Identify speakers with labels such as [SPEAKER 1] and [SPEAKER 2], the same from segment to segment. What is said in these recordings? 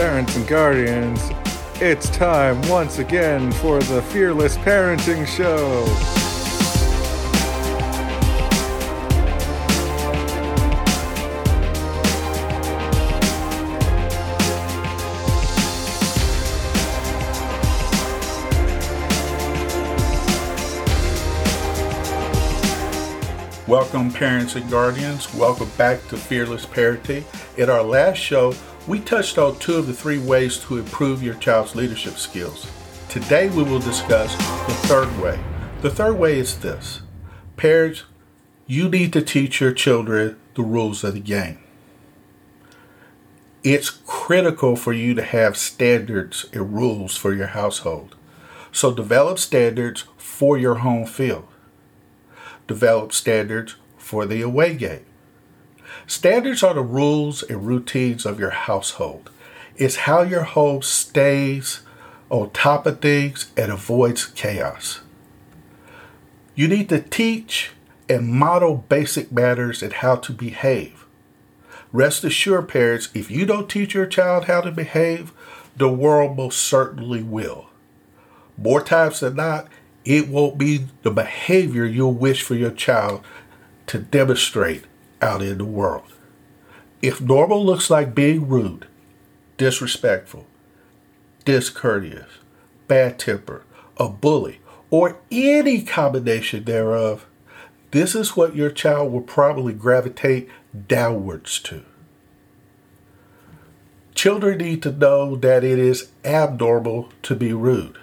[SPEAKER 1] parents and guardians. It's time once again for the Fearless Parenting Show.
[SPEAKER 2] Welcome, parents and guardians. Welcome back to Fearless Parenting. In our last show, we touched on two of the three ways to improve your child's leadership skills. Today, we will discuss the third way. The third way is this Parents, you need to teach your children the rules of the game. It's critical for you to have standards and rules for your household. So, develop standards for your home field develop standards for the away game. Standards are the rules and routines of your household. It's how your home stays on top of things and avoids chaos. You need to teach and model basic manners and how to behave. Rest assured, parents, if you don't teach your child how to behave, the world most certainly will. More times than not, it won't be the behavior you'll wish for your child to demonstrate out in the world. If normal looks like being rude, disrespectful, discourteous, bad tempered, a bully, or any combination thereof, this is what your child will probably gravitate downwards to. Children need to know that it is abnormal to be rude.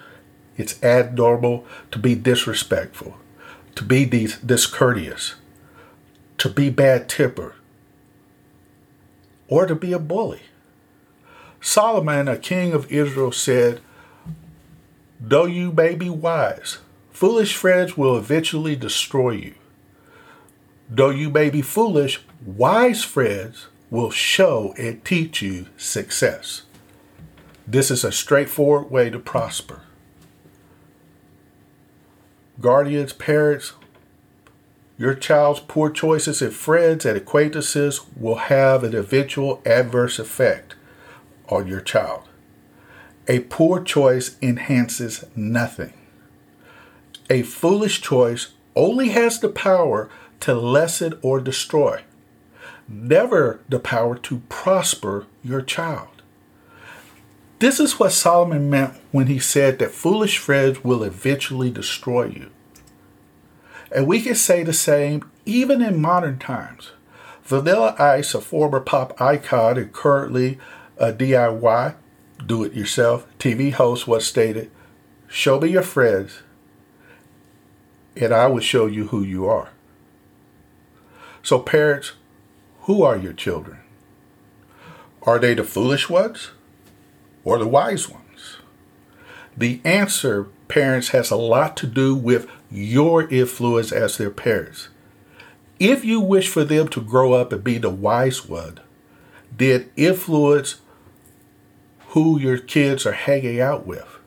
[SPEAKER 2] It's abnormal to be disrespectful, to be these discourteous, to be bad tempered, or to be a bully. Solomon, a king of Israel, said, Though you may be wise, foolish friends will eventually destroy you. Though you may be foolish, wise friends will show and teach you success. This is a straightforward way to prosper guardians, parents, your child's poor choices and friends and acquaintances will have an eventual adverse effect on your child. A poor choice enhances nothing. A foolish choice only has the power to lessen or destroy, never the power to prosper your child. This is what Solomon meant when he said that foolish friends will eventually destroy you. And we can say the same even in modern times. Vanilla Ice, a former pop icon and currently a DIY, do it yourself, TV host, was stated Show me your friends, and I will show you who you are. So, parents, who are your children? Are they the foolish ones? or the wise ones? The answer, parents, has a lot to do with your influence as their parents. If you wish for them to grow up and be the wise one, then influence who your kids are hanging out with.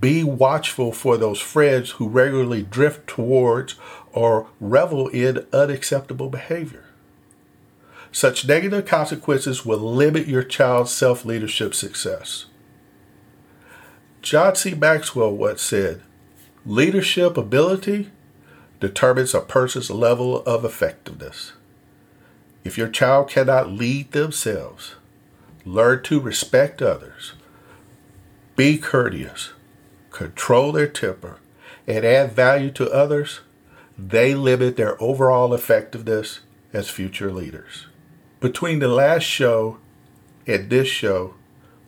[SPEAKER 2] Be watchful for those friends who regularly drift towards or revel in unacceptable behavior. Such negative consequences will limit your child's self leadership success. John C. Maxwell once said, Leadership ability determines a person's level of effectiveness. If your child cannot lead themselves, learn to respect others, be courteous, control their temper, and add value to others, they limit their overall effectiveness as future leaders. Between the last show and this show,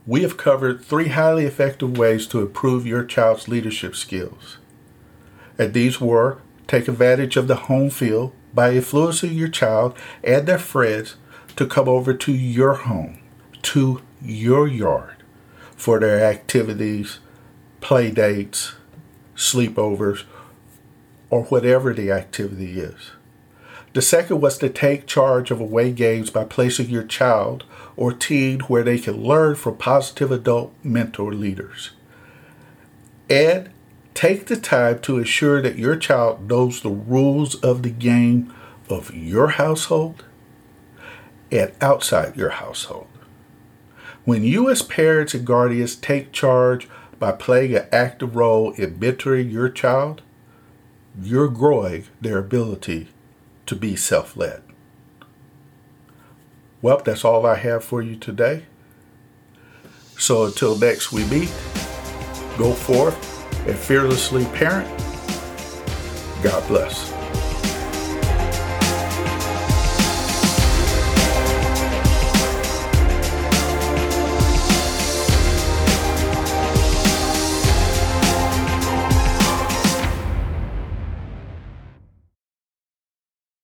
[SPEAKER 2] we have covered three highly effective ways to improve your child's leadership skills. And these were take advantage of the home field by influencing your child and their friends to come over to your home, to your yard for their activities, play dates, sleepovers, or whatever the activity is. The second was to take charge of away games by placing your child or teen where they can learn from positive adult mentor leaders. And take the time to ensure that your child knows the rules of the game of your household and outside your household. When you, as parents and guardians, take charge by playing an active role in mentoring your child, you're growing their ability to be self led. Well, that's all I have for you today. So until next we meet, go forth and fearlessly parent. God bless.